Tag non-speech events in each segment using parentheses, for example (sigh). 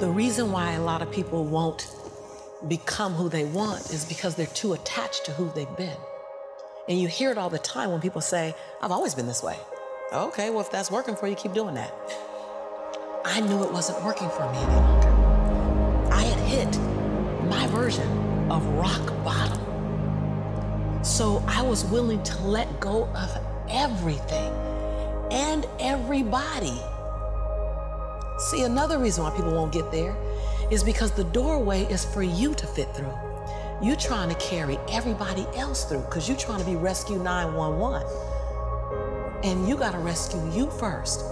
The reason why a lot of people won't become who they want is because they're too attached to who they've been. And you hear it all the time when people say, I've always been this way. Okay, well, if that's working for you, keep doing that. I knew it wasn't working for me any longer. I had hit my version of rock bottom. So I was willing to let go of everything and everybody See, another reason why people won't get there is because the doorway is for you to fit through. You're trying to carry everybody else through because you're trying to be Rescue 911. And you got to rescue you first.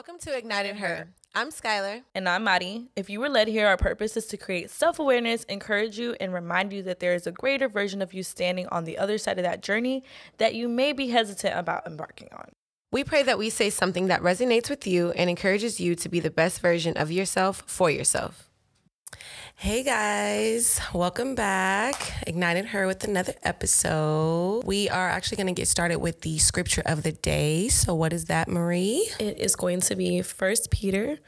Welcome to Ignited Her. I'm Skylar. And I'm Madi. If you were led here, our purpose is to create self awareness, encourage you, and remind you that there is a greater version of you standing on the other side of that journey that you may be hesitant about embarking on. We pray that we say something that resonates with you and encourages you to be the best version of yourself for yourself. Hey guys, welcome back. Ignited Her with another episode. We are actually going to get started with the scripture of the day. So, what is that, Mari? It is going to be First Peter,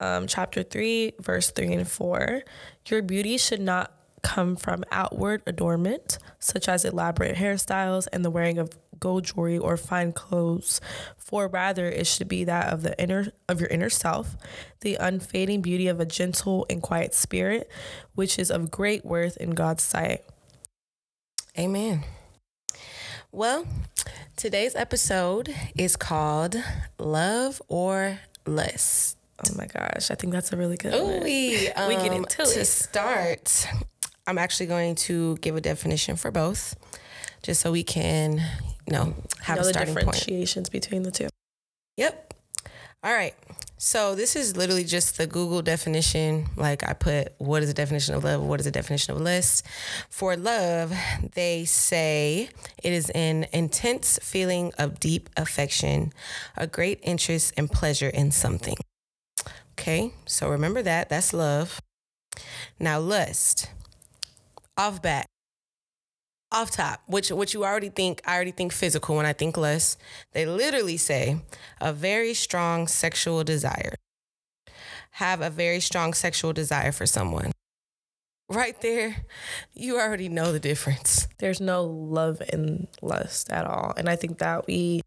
um, chapter three, verse three and four. Your beauty should not come from outward adornment, such as elaborate hairstyles and the wearing of gold jewelry or fine clothes, for rather it should be that of the inner of your inner self, the unfading beauty of a gentle and quiet spirit, which is of great worth in God's sight. Amen. Well, today's episode is called Love or Lust. Oh my gosh, I think that's a really good Ooh, one. we, um, (laughs) we get into to it. start. I'm actually going to give a definition for both, just so we can, know, mm. have know a the starting point. differentiations between the two. Yep. All right. So this is literally just the Google definition. Like I put, what is the definition of love? What is the definition of lust? For love, they say it is an intense feeling of deep affection, a great interest and pleasure in something. Okay. So remember that. That's love. Now lust. Off bat off top, which which you already think, I already think physical when I think lust. They literally say a very strong sexual desire. Have a very strong sexual desire for someone. Right there, you already know the difference. There's no love and lust at all. And I think that we,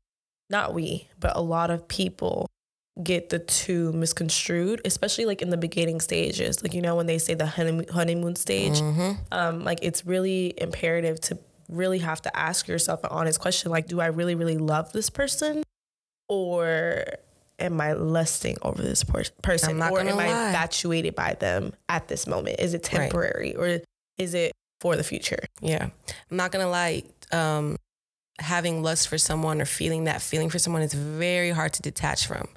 not we, but a lot of people get the two misconstrued, especially like in the beginning stages. Like, you know, when they say the honeymoon, stage, um, like it's really imperative to really have to ask yourself an honest question like, do I really, really love this person? Or am I lusting over this per- person? Or am I lie. infatuated by them at this moment? Is it Right. temporary or is it for the future? Yeah. I'm not gonna lie, um, having lust for someone or feeling that feeling for someone is very hard to detach from.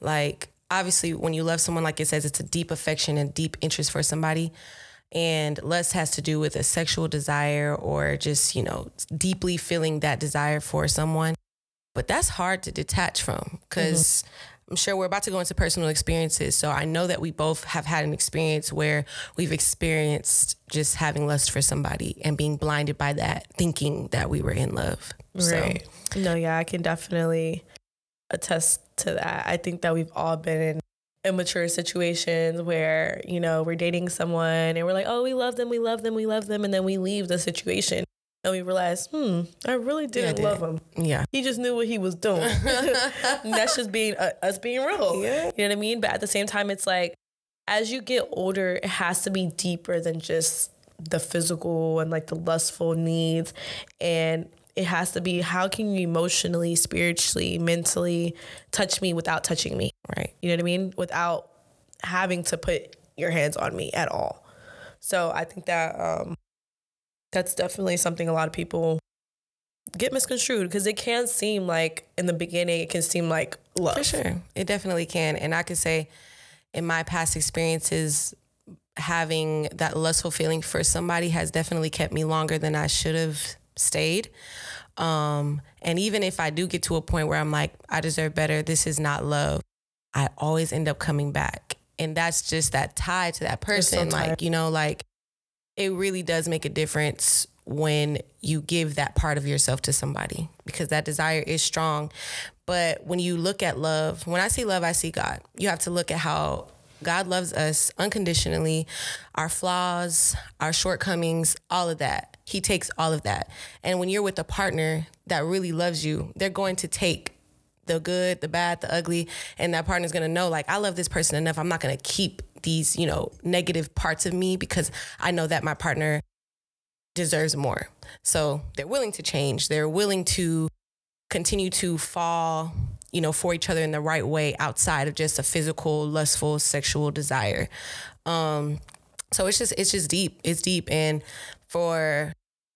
Like, obviously, when you love someone, like it says, it's a deep affection and deep interest for somebody. And lust has to do with a sexual desire or just, you know, deeply feeling that desire for someone. But that's hard to detach from because mm-hmm. I'm sure we're about to go into personal experiences. So I know that we both have had an experience where we've experienced just having lust for somebody and being blinded by that, thinking that we were in love. Right. No, yeah, I can definitely attest to that. I think that we've all been in immature situations where, you know, we're dating someone and we're like, oh, we love them, we love them, we love them. And then we leave the situation and we realized, hmm, I really didn't did. love him. Yeah. He just knew what he was doing. (laughs) that's just being uh, us being real. Yeah. You know what I mean? But at the same time, it's like as you get older, it has to be deeper than just the physical and like the lustful needs. And it has to be how can you emotionally, spiritually, mentally touch me without touching me? Right. You know what I mean? Without having to put your hands on me at all. So I think that um, that's definitely something a lot of people get misconstrued because it can seem like in the beginning it can seem like love. For sure. It definitely can. And I could say in my past experiences, having that lustful feeling for somebody has definitely kept me longer than I should have stayed. Um, and even if I do get to a point where I'm like, I deserve better, this is not love, I always end up coming back. And that's just that tie to that person. like, you know, like it really does make a difference when you give that part of yourself to somebody because that desire is strong. But when you look at love, when I see love, I see God. You have to look at how God loves us unconditionally, our flaws, our shortcomings, all of that. He takes all of that. And when you're with a partner that really loves you, they're going to take the good, the bad, the ugly, and that partner's gonna know, like, I love this person enough. I'm not gonna keep these, you know, negative parts of me because I know that my partner deserves more. So they're willing to change. They're willing to continue to fall you know, for each other in the right way outside of just a physical, lustful, sexual desire. Um, so it's just it's just deep. It's deep. And for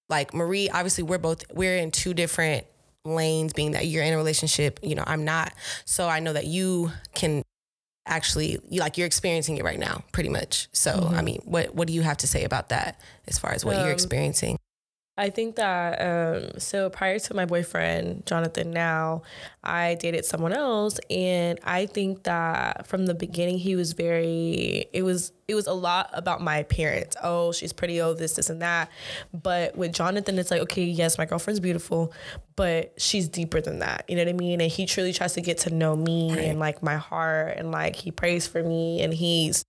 like Mari, obviously we're both we're in two different lanes, being that you're in a relationship, you know, I'm not. So I know that you can actually like you're experiencing it right now, pretty much. So mm-hmm. I mean, what what do you have to say about that as far as what um, you're experiencing? I think that um, so prior to my boyfriend Jonathan, now I dated someone else, and I think that from the beginning he was very. It was it was a lot about my appearance. Oh, she's pretty. Oh, this, this, and that. But with Jonathan, it's like okay, yes, my girlfriend's beautiful, but she's deeper than that. You know what I mean? And he truly tries to get to know me right. and like my heart, and like he prays for me, and he's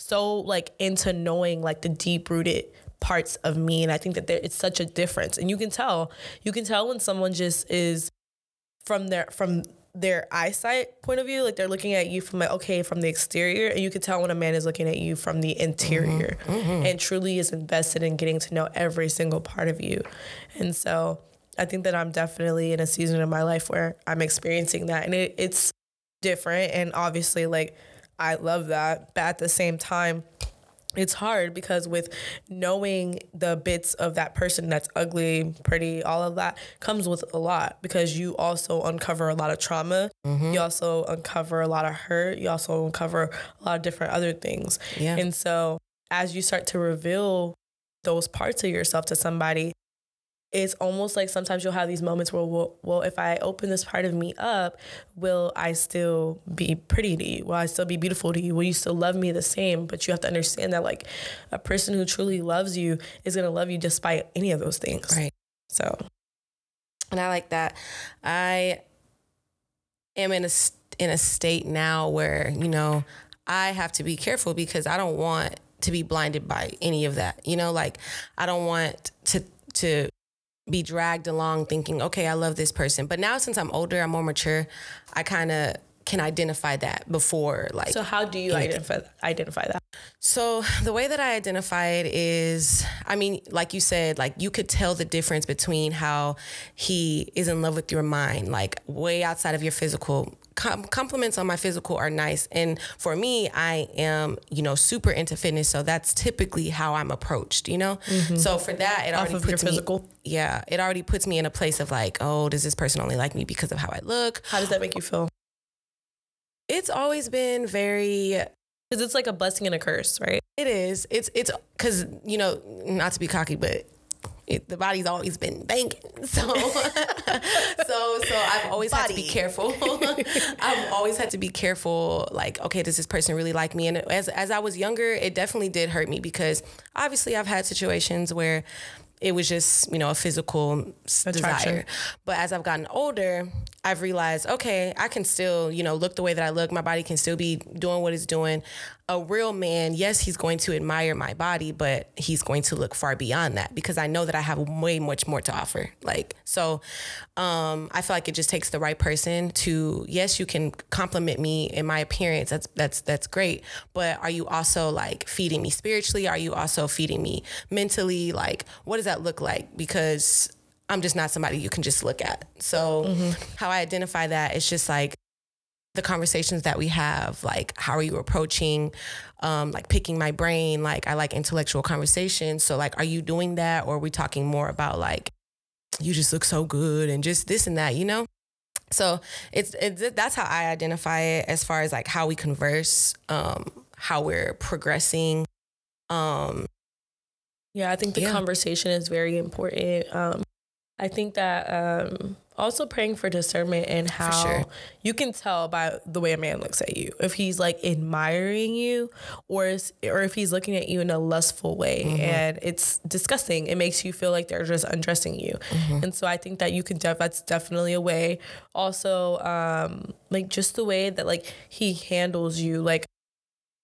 so like into knowing like the deep rooted parts of me and i think that there it's such a difference and you can tell you can tell when someone just is from their from their eyesight point of view like they're looking at you from like okay from the exterior and you can tell when a man is looking at you from the interior mm-hmm. Mm-hmm. and truly is invested in getting to know every single part of you and so i think that i'm definitely in a season of my life where i'm experiencing that and it, it's different and obviously like i love that but at the same time it's hard because with knowing the bits of that person that's ugly, pretty, all of that comes with a lot because you also uncover a lot of trauma. Mm-hmm. You also uncover a lot of hurt. You also uncover a lot of different other things. Yeah. And so as you start to reveal those parts of yourself to somebody, it's almost like sometimes you'll have these moments where, well, well, if I open this part of me up, will I still be pretty to you? Will I still be beautiful to you? Will you still love me the same? But you have to understand that, like, a person who truly loves you is going to love you despite any of those things. Right. So, and I like that. I am in a in a state now where you know I have to be careful because I don't want to be blinded by any of that. You know, like I don't want to to be dragged along thinking, okay, I love this person. But now since I'm older, I'm more mature, I kind of can identify that before like So how do you identify identify that? So the way that I identify it is I mean, like you said, like you could tell the difference between how he is in love with your mind, like way outside of your physical com- compliments on my physical are nice. And for me, I am, you know, super into fitness. So that's typically how I'm approached, you know? Mm-hmm. So for that, it Off already puts me, physical. Yeah. It already puts me in a place of like, oh, does this person only like me because of how I look? How does that make you feel? It's always been very because it's like a blessing and a curse, right? It is. It's it's because you know, not to be cocky, but it, the body's always been banking. (laughs) So, so, so I've always Body. had to be careful. (laughs) I've always had to be careful. Like, okay, does this person really like me? And as as I was younger, it definitely did hurt me because obviously I've had situations where it was just you know a physical Attraction. desire but as i've gotten older i've realized okay i can still you know look the way that i look my body can still be doing what it's doing a real man, yes, he's going to admire my body, but he's going to look far beyond that because I know that I have way much more to offer. Like, so um, I feel like it just takes the right person to, yes, you can compliment me in my appearance. That's, that's, that's great. But are you also like feeding me spiritually? Are you also feeding me mentally? Like, what does that look like? Because I'm just not somebody you can just look at. So mm-hmm. how I identify that is just like the conversations that we have like how are you approaching um, like picking my brain like i like intellectual conversations so like are you doing that or are we talking more about like you just look so good and just this and that you know so it's, it's that's how i identify it as far as like how we converse um, how we're progressing um, yeah i think the yeah. conversation is very important um, i think that um, Also praying for discernment and how sure. you can tell by the way a man looks at you if he's like admiring you or is, or if he's looking at you in a lustful way and it's disgusting. It makes you feel like they're just undressing you. And so I think that you can def- that's definitely a way. Also um like just the way that like he handles you like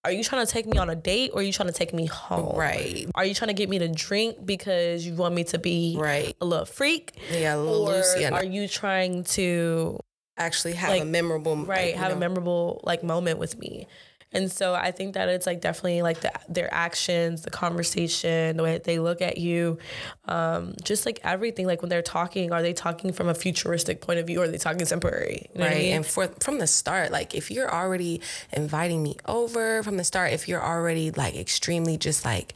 are you trying to take me on a date or are you trying to take me home? Right. Are you trying to get me to drink because you want me to be Right. a little freak? Yeah, a little Or loose. Yeah, no. are you trying to actually have like, a memorable right like, have a memorable like moment with me? And so I think that it's like definitely like the, their actions, the conversation, the way that they look at you, um, just like everything. Like when they're talking, are they talking from a futuristic point of view or are they talking contemporary? You know what I right mean? and for from the start like if you're already inviting me over from the start if you're already like extremely just like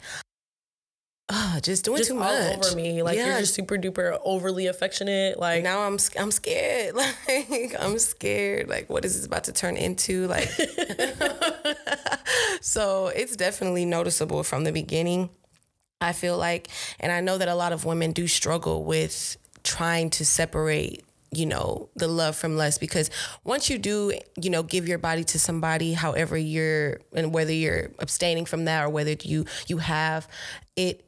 uh, just doing just too all much over me. Like Yeah. you're just super duper overly affectionate. Like now I'm I'm scared. (laughs) Like I'm scared. Like what is this about to turn into? Like (laughs) so it's definitely noticeable from the beginning. I feel like and I know that a lot of women do struggle with trying to separate you know the love from lust because once you do you know give your body to somebody however you're and whether you're abstaining from that or whether you you have it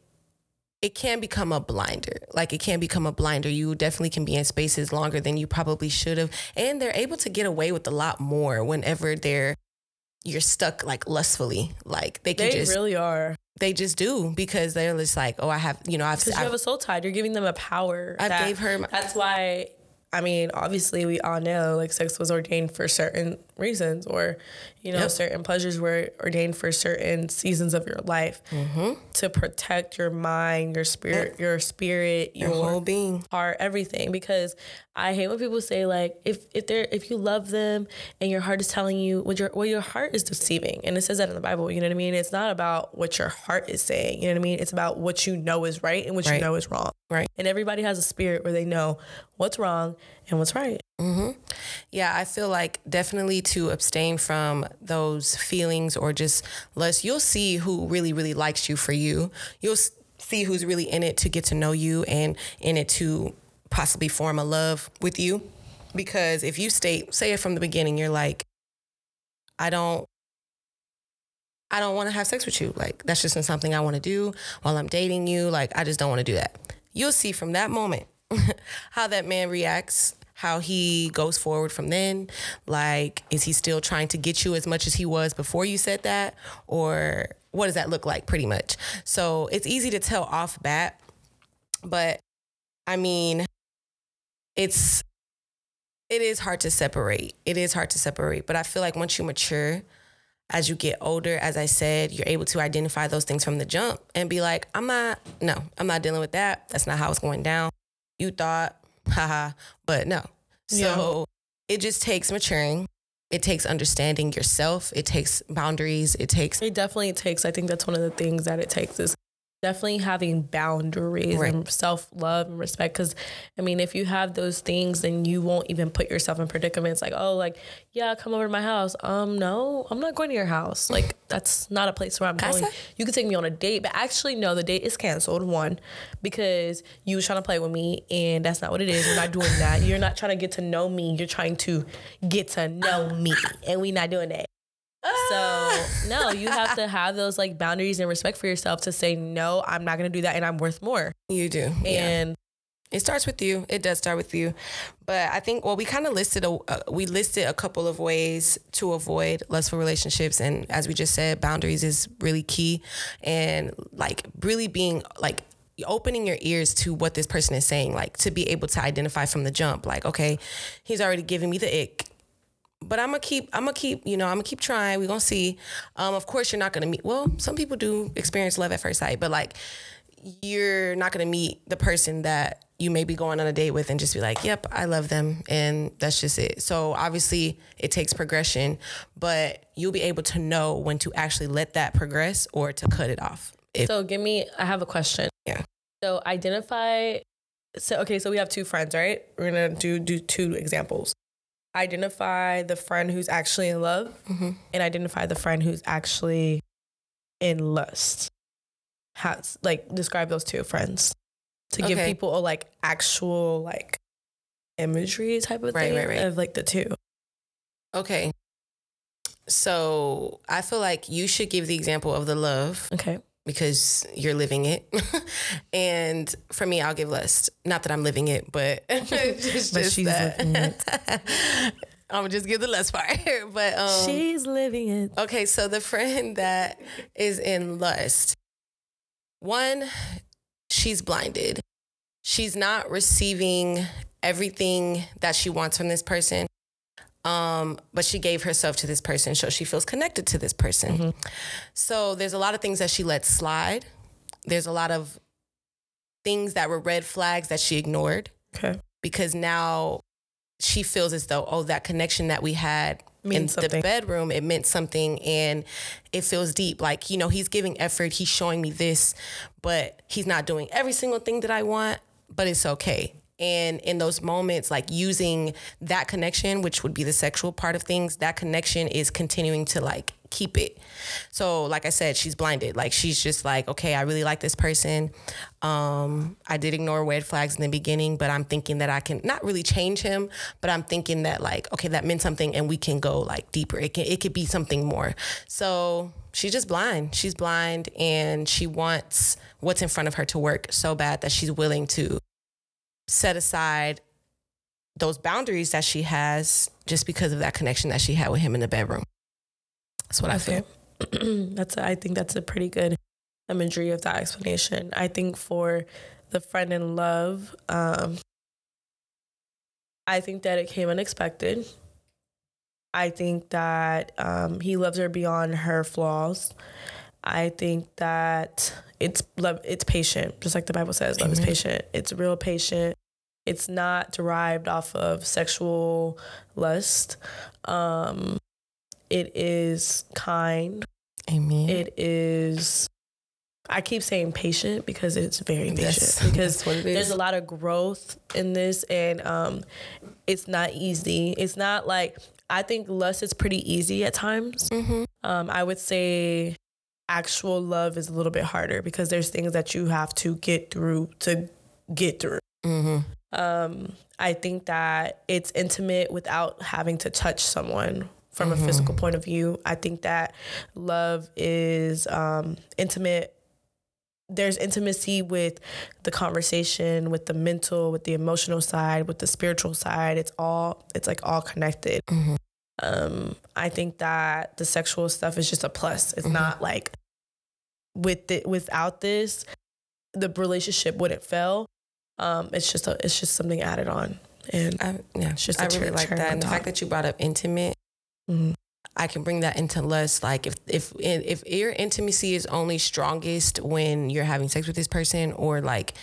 it can become a blinder. Like it can become a blinder. You definitely can be in spaces longer than you probably should have. And they're able to get away with a lot more whenever they're you're stuck like lustfully. Like they can they just really are. they just do because they're just like, oh, I have you know, I've, Because you have a soul tied. You're giving them a power. I that- gave her my- That's why. I mean, obviously, we all know like sex was ordained for certain reasons, or you know, Yep. certain pleasures were ordained for certain seasons of your life Mm-hmm. to protect your mind, your spirit, your spirit, your whole being. heart, everything. Because I hate when people say like if if they're if you love them and your heart is telling you what your what your heart is deceiving, and it says that in the Bible. You know what I mean? It's not about what your heart is saying. You know what I mean? It's about what you know is right and what you know is wrong. Right. And everybody has a spirit where they know what's wrong and what's right. Mm-hmm. Yeah, I feel like definitely to abstain from those feelings or just less. You'll see who really, really likes you for you. You'll see who's really in it to get to know you and in it to possibly form a love with you. Because if you state, say it from the beginning, you're like, I don't. I don't want to have sex with you. Like, that's just not something I want to do while I'm dating you. Like, I just don't want to do that. You'll see from that moment (laughs) how that man reacts, how he goes forward from then. Like, is he still trying to get you as much as he was before you said that? Or what does that look like, pretty much? So it's easy to tell off bat. But I mean, it's, it is hard to separate. It is hard to separate. But I feel like once you mature, as you get older, as I said, you're able to identify those things from the jump and be like, I'm not, no, I'm not dealing with that. That's not how it's going down. You thought, (laughs) haha, but no. So it just takes maturing. It takes understanding yourself. It takes boundaries. It takes, It definitely takes, I think that's one of the things that it takes is definitely having boundaries Right. and self love and respect. Cause I mean, if you have those things, then you won't even put yourself in predicaments like, oh, like, yeah, come over to my house. Um, no, I'm not going to your house. Like, that's not a place where I'm going. You could take me on a date, but actually, no, the date is canceled. One, because you was trying to play with me, and that's not what it is. We're not (laughs) doing that. You're not trying to get to know me. You're trying to get to know me, and we're not doing that. So no, you have to (laughs) have those like boundaries and respect for yourself to say no, I'm not gonna do that, and I'm worth more. you do. yeah. And It starts with you. It does start with you. But I think well, we kind of listed a uh, we listed a couple of ways to avoid lustful relationships, and as we just said, boundaries is really key, and like really being like opening your ears to what this person is saying, like to be able to identify from the jump, like okay, he's already giving me the ick. But I'm gonna keep. I'm gonna keep. You know, I'm gonna keep trying. We're gonna see. Um, of course, you're not gonna meet. Well, some people do experience love at first sight, but like, you're not gonna meet the person that you may be going on a date with and just be like, "Yep, I love them," and that's just it. So obviously, it takes progression, but you'll be able to know when to actually let that progress or to cut it off. If, so, give me. I have a question. Yeah. So identify. So okay, so we have two friends, right? We're gonna do do two examples. Identify the friend who's actually in love, Mhm. and identify the friend who's actually in lust. Has like describe those two friends to give people a like actual like imagery type of Right, thing right, right. of like the two. Okay. So I feel like you should give the example of the love Okay. Because you're living it. (laughs) and for me, I'll give lust. Not that I'm living it, but it's (laughs) (laughs) But just she's that. living it. I'm gonna just give the lust part. but um, She's living it. Okay, so the friend that is in lust, one, she's blinded. She's not receiving everything that she wants from this person. Um, but she gave herself to this person, so she feels connected to this person. So there's a lot of things that she let slide. There's a lot of things that were red flags that she ignored Okay. because now she feels as though oh that connection that we had in something. the bedroom it meant something and it feels deep like you know he's giving effort he's showing me this but he's not doing every single thing that i want but it's okay and in those moments like using that connection which would be the sexual part of things that connection is continuing to like keep it. So like i said she's blinded. Like she's just like okay i really like this person. Um i did ignore red flags in the beginning but i'm thinking that i can not really change him but i'm thinking that like okay that meant something and we can go like deeper. It can it could be something more. So she's just blind. She's blind and she wants what's in front of her to work so bad that she's willing to set aside those boundaries that she has just because of that connection that she had with him in the bedroom that's what i feel (clears throat) that's I think that's a pretty good imagery of that explanation. I think for the friend in love, um, I think that it came unexpected. I think that um, he loves her beyond her flaws. I think that it's love. It's patient, just like the Bible says. Love is patient. It's real patient. It's not derived off of sexual lust. Um, it is kind. amen It is. I keep saying patient because it's very patient. Yes, (laughs) because that's what it is. there's a lot of growth in this, and um, it's not easy. It's not like I think lust is pretty easy at times. Mhm. Um, I would say actual love is a little bit harder because there's things that you have to get through to get through. Mhm. Um, I think that it's intimate without having to touch someone from a physical point of view. I think that love is um, intimate. There's intimacy with the conversation, with the mental, with the emotional side, with the spiritual side. It's all it's like all connected. Um, I think that the sexual stuff is just a plus. It's not like with it without this, the relationship wouldn't fail. Um, it's just a, it's just something added on, and I, yeah, It's just I a really like that. And the fact that you brought up intimate, Mhm. I can bring that into lust. Like if if if your intimacy is only strongest when you're having sex with this person, or like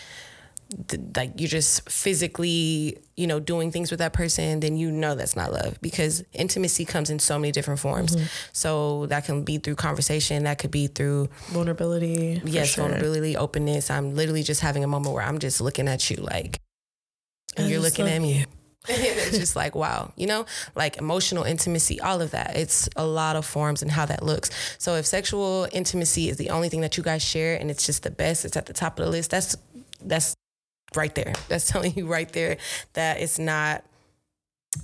th- like you're just physically, you know, doing things with that person, then you know that's not love because intimacy comes in so many different forms. Mm-hmm. So that can be through conversation, that could be through vulnerability. yes, sure. vulnerability, openness. I'm literally just having a moment where I'm just looking at you like, and I you're looking at me. and it's (laughs) (laughs) just like, wow, you know, like emotional intimacy, all of that. It's a lot of forms and how that looks. So if sexual intimacy is the only thing that you guys share and it's just the best, it's at the top of the list, that's that's right there. That's (laughs) telling you right there that it's not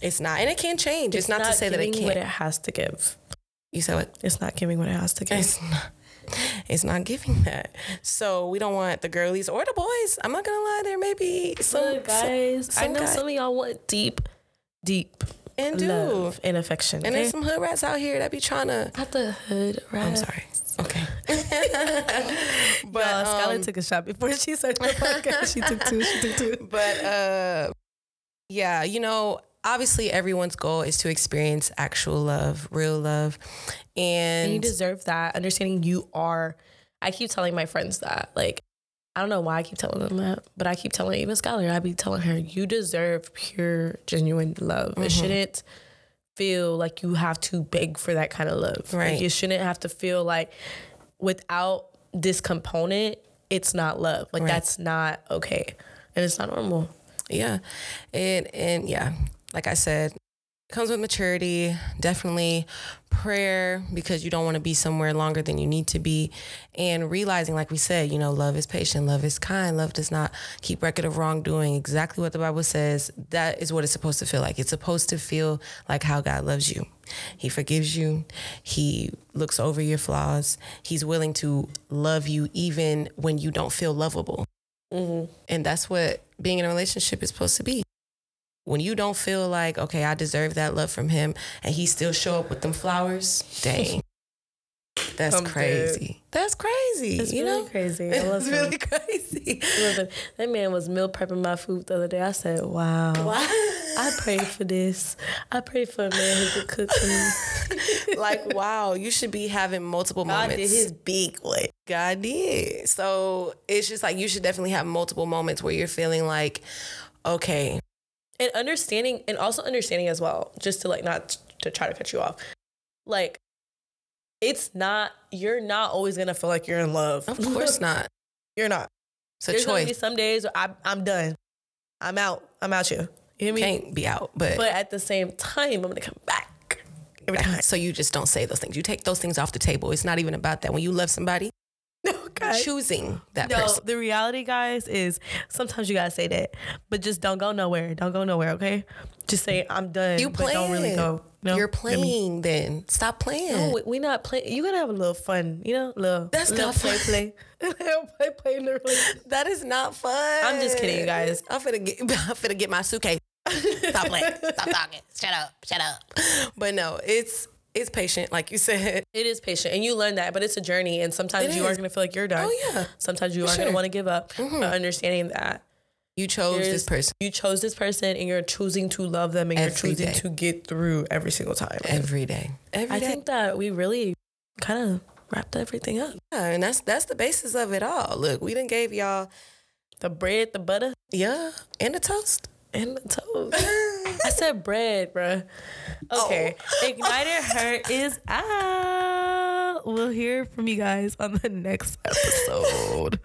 it's not and it can change. It's, not, to say that it can't. it has to give. you said what? It's not giving what it has to give. It's not. It's not giving that. So we don't want the girlies or the boys. I'm not gonna lie. There may be some Look, guys, I some know guy- some of y'all want deep, deep and do. love and affection. And okay? there's some hood rats out here that be trying to. not the hood, right? I'm sorry. Okay. (laughs) But uh, Skylar um, took a shot before she started the podcast. she took two. She took two. (laughs) but uh, yeah, you know, obviously everyone's goal is to experience actual love, real love, And you deserve that. Understanding you are. I keep telling my friends that. Like, I don't know why I keep telling them that, but I keep telling even Skylar. I be telling her you deserve pure, genuine love. Mm-hmm. It shouldn't feel like you have to beg for that kind of love. Right. Like, you shouldn't have to feel like without this component, it's not love. Like Right. that's not okay, and it's not normal. yeah, and and yeah, like I said, comes with maturity, definitely prayer because you don't want to be somewhere longer than you need to be. And realizing, like we said, you know, love is patient, love is kind, love does not keep record of wrongdoing. Exactly what the Bible says. That is what it's supposed to feel like. It's supposed to feel like how God loves you. He forgives you, He looks over your flaws, He's willing to love you even when you don't feel lovable. Mm-hmm. And that's what being in a relationship is supposed to be when you don't feel like okay i deserve that love from him and he still show up with them flowers dang (laughs) that's I'm crazy dead. that's crazy It's you really know crazy. I love it's him. really crazy (laughs) Listen, that man was meal prepping my food the other day. I said, "Wow, I prayed for this. I prayed for a man who could cook for me. (laughs) like wow you should be having multiple God moments did his big way. God did so it's just like you should definitely have multiple moments where you're feeling like okay and understanding and also understanding as well just to like not to try to cut you off. Like it's not you're not always gonna feel like you're in love. Of course not. (laughs) You're not. It's a there's gonna be choice. some days where I, i'm done. I'm out. I'm out you. You hear me? Can't be out but but at the same time i'm gonna come back. Every time. So you just don't say those things. You take those things off the table. It's not even about that. When you love somebody, no choosing that no, person. the reality, guys, is sometimes you gotta say that, but just don't go nowhere. Don't go nowhere, okay? Just say I'm done. You but don't really go. No, You're playing then. Stop playing. No, we, we not playing. You gotta have a little fun, you know, little. That's little not play, fun. (laughs) play, play, play that is not fun. I'm just kidding, you guys. I'm finna get (laughs) I'm finna get my suitcase. Stop playing. Stop talking. Shut up. Shut up. But no, it's it's patient, like you said. (laughs) It is patient, and you learn that, but it's a journey, and sometimes It you are is. gonna feel like you're done. Oh, yeah. Sometimes you are sure. Mm-hmm. gonna want to give up, but understanding that You chose there's- this person you chose this person, and you're choosing to love them, and Every you're choosing day. to get through every single time. every day. Every I day. think that we really kind of wrapped everything up. Yeah, and that's that's the basis of it all. Look, we didn't gave y'all The bread, the butter, yeah, and the toast. And the toast. (laughs) I said bread, bruh. Oh. Okay. Ignited Her is out. We'll hear from you guys on the next episode.